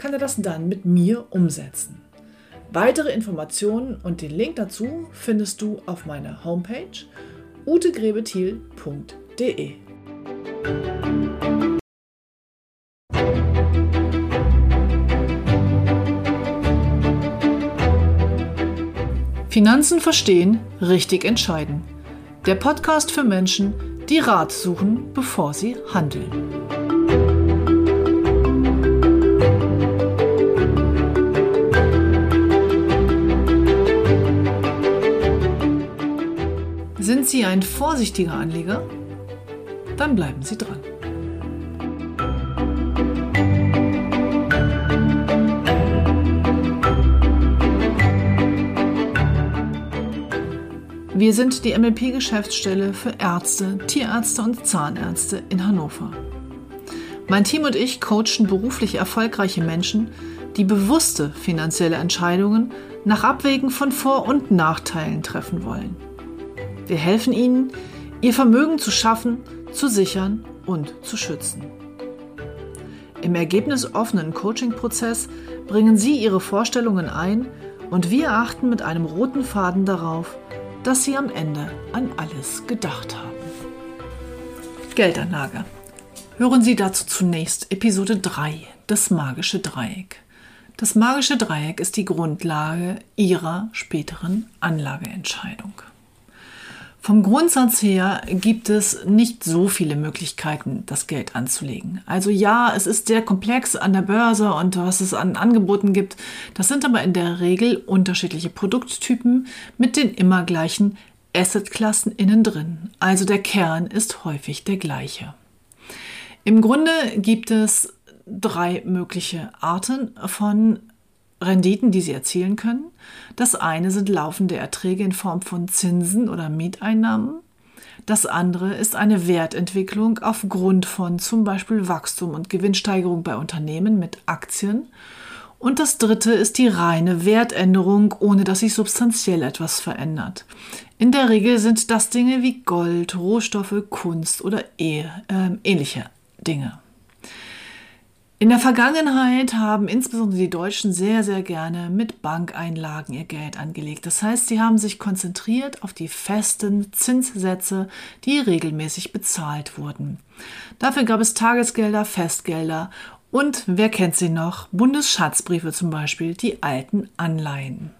kann er das dann mit mir umsetzen. Weitere Informationen und den Link dazu findest du auf meiner Homepage utegrebethiel.de. Finanzen verstehen, richtig entscheiden. Der Podcast für Menschen, die Rat suchen, bevor sie handeln. Sie ein vorsichtiger Anleger? Dann bleiben Sie dran. Wir sind die MLP-Geschäftsstelle für Ärzte, Tierärzte und Zahnärzte in Hannover. Mein Team und ich coachen beruflich erfolgreiche Menschen, die bewusste finanzielle Entscheidungen nach Abwägen von Vor- und Nachteilen treffen wollen. Wir helfen ihnen, ihr Vermögen zu schaffen, zu sichern und zu schützen. Im ergebnisoffenen Coaching-Prozess bringen Sie Ihre Vorstellungen ein und wir achten mit einem roten Faden darauf, dass Sie am Ende an alles gedacht haben. Geldanlage. Hören Sie dazu zunächst Episode 3, das magische Dreieck. Das magische Dreieck ist die Grundlage Ihrer späteren Anlageentscheidung. Vom Grundsatz her gibt es nicht so viele Möglichkeiten, das Geld anzulegen. Also ja, es ist sehr komplex an der Börse und was es an Angeboten gibt. Das sind aber in der Regel unterschiedliche Produkttypen mit den immer gleichen Assetklassen innen drin. Also der Kern ist häufig der gleiche. Im Grunde gibt es drei mögliche Arten von Renditen, die sie erzielen können. Das eine sind laufende Erträge in Form von Zinsen oder Mieteinnahmen. Das andere ist eine Wertentwicklung aufgrund von zum Beispiel Wachstum und Gewinnsteigerung bei Unternehmen mit Aktien. Und das dritte ist die reine Wertänderung, ohne dass sich substanziell etwas verändert. In der Regel sind das Dinge wie Gold, Rohstoffe, Kunst oder äh, ähnliche Dinge. In der Vergangenheit haben insbesondere die Deutschen sehr, sehr gerne mit Bankeinlagen ihr Geld angelegt. Das heißt, sie haben sich konzentriert auf die festen Zinssätze, die regelmäßig bezahlt wurden. Dafür gab es Tagesgelder, Festgelder und, wer kennt sie noch, Bundesschatzbriefe zum Beispiel, die alten Anleihen.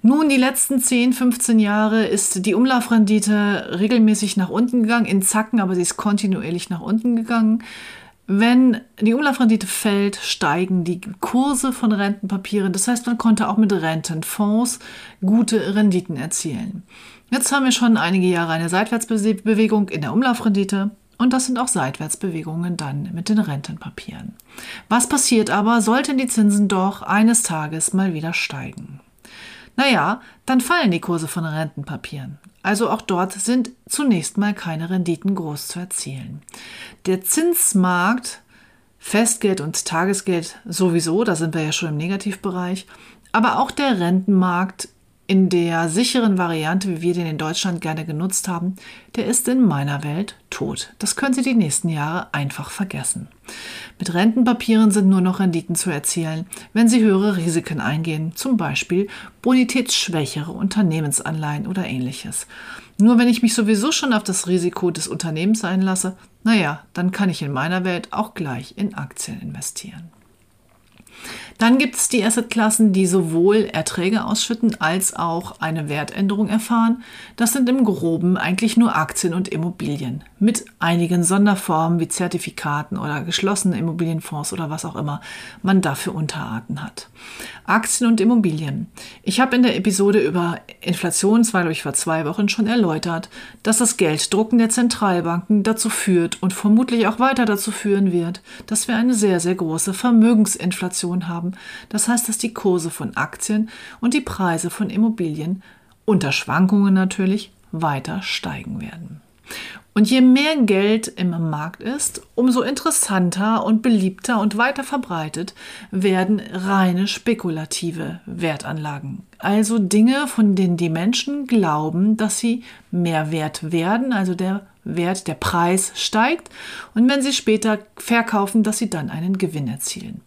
Nun, die letzten 10, 15 Jahre ist die Umlaufrendite regelmäßig nach unten gegangen, in Zacken, aber sie ist kontinuierlich nach unten gegangen. Wenn die Umlaufrendite fällt, steigen die Kurse von Rentenpapieren. Das heißt, man konnte auch mit Rentenfonds gute Renditen erzielen. Jetzt haben wir schon einige Jahre eine Seitwärtsbewegung in der Umlaufrendite und das sind auch Seitwärtsbewegungen dann mit den Rentenpapieren. Was passiert aber, sollten die Zinsen doch eines Tages mal wieder steigen? Naja, dann fallen die Kurse von Rentenpapieren. Also auch dort sind zunächst mal keine Renditen groß zu erzielen. Der Zinsmarkt, Festgeld und Tagesgeld sowieso, da sind wir ja schon im Negativbereich, aber auch der Rentenmarkt in der sicheren Variante, wie wir den in Deutschland gerne genutzt haben, der ist in meiner Welt tot. Das können Sie die nächsten Jahre einfach vergessen. Mit Rentenpapieren sind nur noch Renditen zu erzielen, wenn Sie höhere Risiken eingehen, zum Beispiel bonitätsschwächere Unternehmensanleihen oder ähnliches. Nur wenn ich mich sowieso schon auf das Risiko des Unternehmens einlasse, naja, dann kann ich in meiner Welt auch gleich in Aktien investieren. Dann gibt es die Assetklassen, die sowohl Erträge ausschütten als auch eine Wertänderung erfahren. Das sind im groben eigentlich nur Aktien und Immobilien mit einigen Sonderformen wie Zertifikaten oder geschlossene Immobilienfonds oder was auch immer man dafür Unterarten hat. Aktien und Immobilien. Ich habe in der Episode über Inflation, zwar glaube ich vor zwei Wochen schon erläutert, dass das Gelddrucken der Zentralbanken dazu führt und vermutlich auch weiter dazu führen wird, dass wir eine sehr, sehr große Vermögensinflation haben. Das heißt, dass die Kurse von Aktien und die Preise von Immobilien unter Schwankungen natürlich weiter steigen werden. Und je mehr Geld im Markt ist, umso interessanter und beliebter und weiter verbreitet werden reine spekulative Wertanlagen. Also Dinge, von denen die Menschen glauben, dass sie mehr wert werden, also der Wert, der Preis steigt und wenn sie später verkaufen, dass sie dann einen Gewinn erzielen.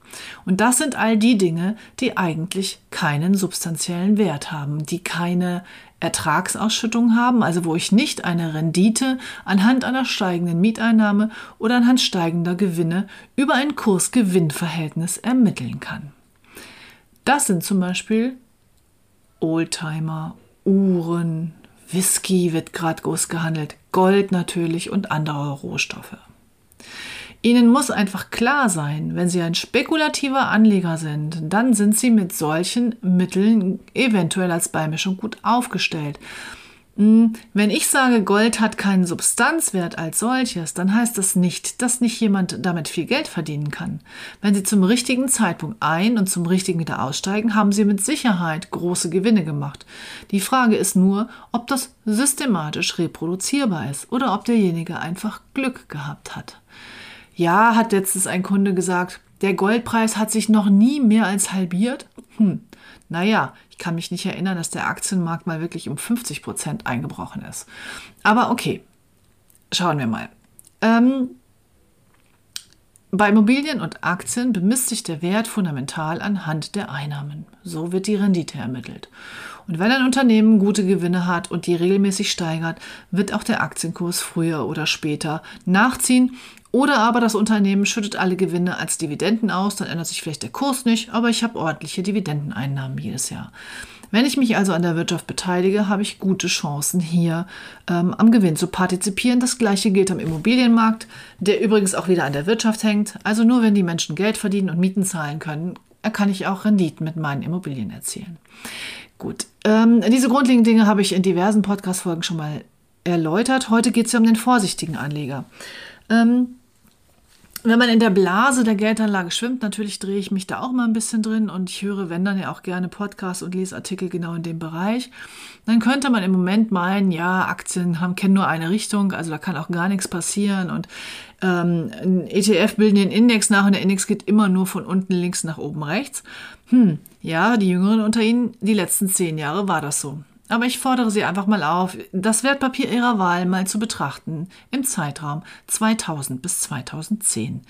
Und das sind all die Dinge, die eigentlich keinen substanziellen Wert haben, die keine Ertragsausschüttung haben, also wo ich nicht eine Rendite anhand einer steigenden Mieteinnahme oder anhand steigender Gewinne über ein Kurs-Gewinn-Verhältnis ermitteln kann. Das sind zum Beispiel Oldtimer, Uhren, Whisky wird gerade groß gehandelt, Gold natürlich und andere Rohstoffe. Ihnen muss einfach klar sein, wenn Sie ein spekulativer Anleger sind, dann sind Sie mit solchen Mitteln eventuell als Beimischung gut aufgestellt. Hm, wenn ich sage, Gold hat keinen Substanzwert als solches, dann heißt das nicht, dass nicht jemand damit viel Geld verdienen kann. Wenn Sie zum richtigen Zeitpunkt ein- und zum richtigen wieder aussteigen, haben Sie mit Sicherheit große Gewinne gemacht. Die Frage ist nur, ob das systematisch reproduzierbar ist oder ob derjenige einfach Glück gehabt hat. Ja, hat letztens ein Kunde gesagt, der Goldpreis hat sich noch nie mehr als halbiert. Hm, naja, kann mich nicht erinnern, dass der Aktienmarkt mal wirklich um 50 Prozent eingebrochen ist. Aber okay, schauen wir mal. Ähm, bei Immobilien und Aktien bemisst sich der Wert fundamental anhand der Einnahmen. So wird die Rendite ermittelt. Und wenn ein Unternehmen gute Gewinne hat und die regelmäßig steigert, wird auch der Aktienkurs früher oder später nachziehen oder aber das Unternehmen schüttet alle Gewinne als Dividenden aus, dann ändert sich vielleicht der Kurs nicht, aber ich habe ordentliche Dividendeneinnahmen jedes Jahr. Wenn ich mich also an der Wirtschaft beteilige, habe ich gute Chancen, hier ähm, am Gewinn zu partizipieren. Das gleiche gilt am Immobilienmarkt, der übrigens auch wieder an der Wirtschaft hängt. Also nur wenn die Menschen Geld verdienen und Mieten zahlen können, kann ich auch Renditen mit meinen Immobilien erzielen. Gut, ähm, diese grundlegenden Dinge habe ich in diversen Podcast-Folgen schon mal erläutert. Heute geht es ja um den vorsichtigen Anleger. Ähm, wenn man in der Blase der Geldanlage schwimmt, natürlich drehe ich mich da auch mal ein bisschen drin und ich höre, wenn dann ja auch gerne Podcasts und lese Artikel genau in dem Bereich, dann könnte man im Moment meinen, ja, Aktien haben, kennen nur eine Richtung, also da kann auch gar nichts passieren und ähm, ein ETF bilden den Index nach und der Index geht immer nur von unten links nach oben rechts. Hm, ja, die Jüngeren unter Ihnen, die letzten zehn Jahre war das so. Aber ich fordere Sie einfach mal auf, das Wertpapier Ihrer Wahl mal zu betrachten im Zeitraum 2000 bis 2010.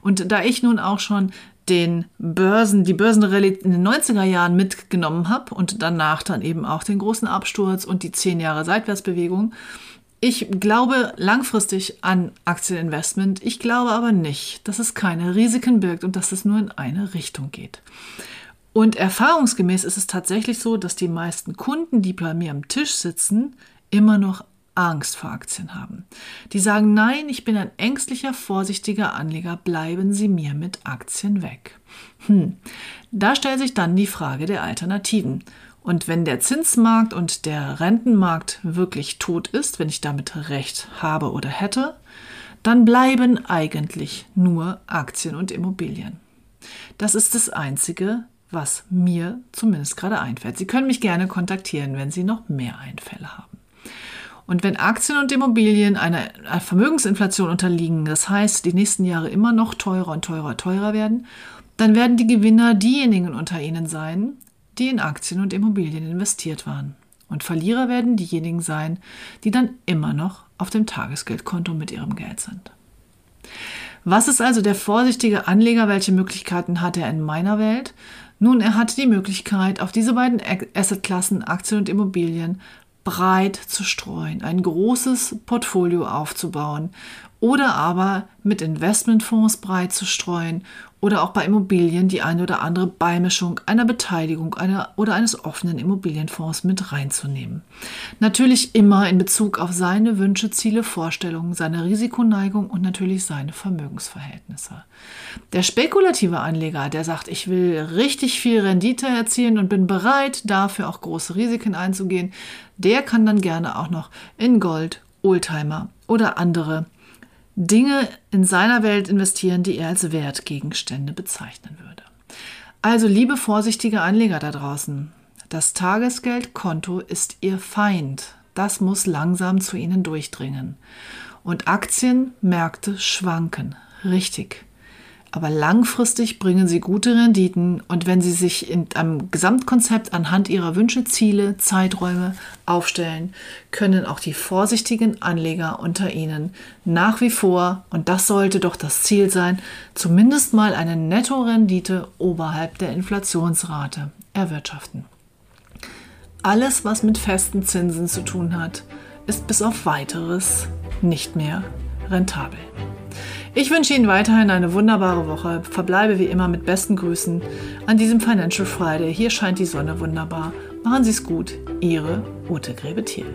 Und da ich nun auch schon den Börsen, die Börsenrallye in den 90er Jahren mitgenommen habe und danach dann eben auch den großen Absturz und die 10 Jahre Seitwärtsbewegung, ich glaube langfristig an Aktieninvestment. Ich glaube aber nicht, dass es keine Risiken birgt und dass es nur in eine Richtung geht. Und erfahrungsgemäß ist es tatsächlich so, dass die meisten Kunden, die bei mir am Tisch sitzen, immer noch Angst vor Aktien haben. Die sagen, nein, ich bin ein ängstlicher, vorsichtiger Anleger, bleiben Sie mir mit Aktien weg. Hm. Da stellt sich dann die Frage der Alternativen. Und wenn der Zinsmarkt und der Rentenmarkt wirklich tot ist, wenn ich damit recht habe oder hätte, dann bleiben eigentlich nur Aktien und Immobilien. Das ist das Einzige, was mir zumindest gerade einfällt. Sie können mich gerne kontaktieren, wenn Sie noch mehr Einfälle haben. Und wenn Aktien und Immobilien einer Vermögensinflation unterliegen, das heißt, die nächsten Jahre immer noch teurer und teurer, teurer werden, dann werden die Gewinner diejenigen unter Ihnen sein, die in Aktien und Immobilien investiert waren. Und Verlierer werden diejenigen sein, die dann immer noch auf dem Tagesgeldkonto mit ihrem Geld sind. Was ist also der vorsichtige Anleger? Welche Möglichkeiten hat er in meiner Welt? Nun, er hat die Möglichkeit, auf diese beiden Assetklassen, Aktien und Immobilien, breit zu streuen, ein großes Portfolio aufzubauen oder aber mit Investmentfonds breit zu streuen oder auch bei Immobilien die eine oder andere Beimischung einer Beteiligung einer oder eines offenen Immobilienfonds mit reinzunehmen. Natürlich immer in Bezug auf seine Wünsche, Ziele, Vorstellungen, seine Risikoneigung und natürlich seine Vermögensverhältnisse. Der spekulative Anleger, der sagt, ich will richtig viel Rendite erzielen und bin bereit, dafür auch große Risiken einzugehen, der kann dann gerne auch noch in Gold, Oldtimer oder andere Dinge in seiner Welt investieren, die er als Wertgegenstände bezeichnen würde. Also liebe vorsichtige Anleger da draußen, das Tagesgeldkonto ist Ihr Feind. Das muss langsam zu Ihnen durchdringen. Und Aktienmärkte schwanken. Richtig aber langfristig bringen sie gute Renditen und wenn sie sich in einem Gesamtkonzept anhand ihrer Wünsche, Ziele, Zeiträume aufstellen, können auch die vorsichtigen Anleger unter ihnen nach wie vor, und das sollte doch das Ziel sein, zumindest mal eine Nettorendite oberhalb der Inflationsrate erwirtschaften. Alles, was mit festen Zinsen zu tun hat, ist bis auf weiteres nicht mehr rentabel. Ich wünsche Ihnen weiterhin eine wunderbare Woche. Verbleibe wie immer mit besten Grüßen an diesem Financial Friday. Hier scheint die Sonne wunderbar. Machen Sie es gut. Ihre Ute Gräbe-Thiel.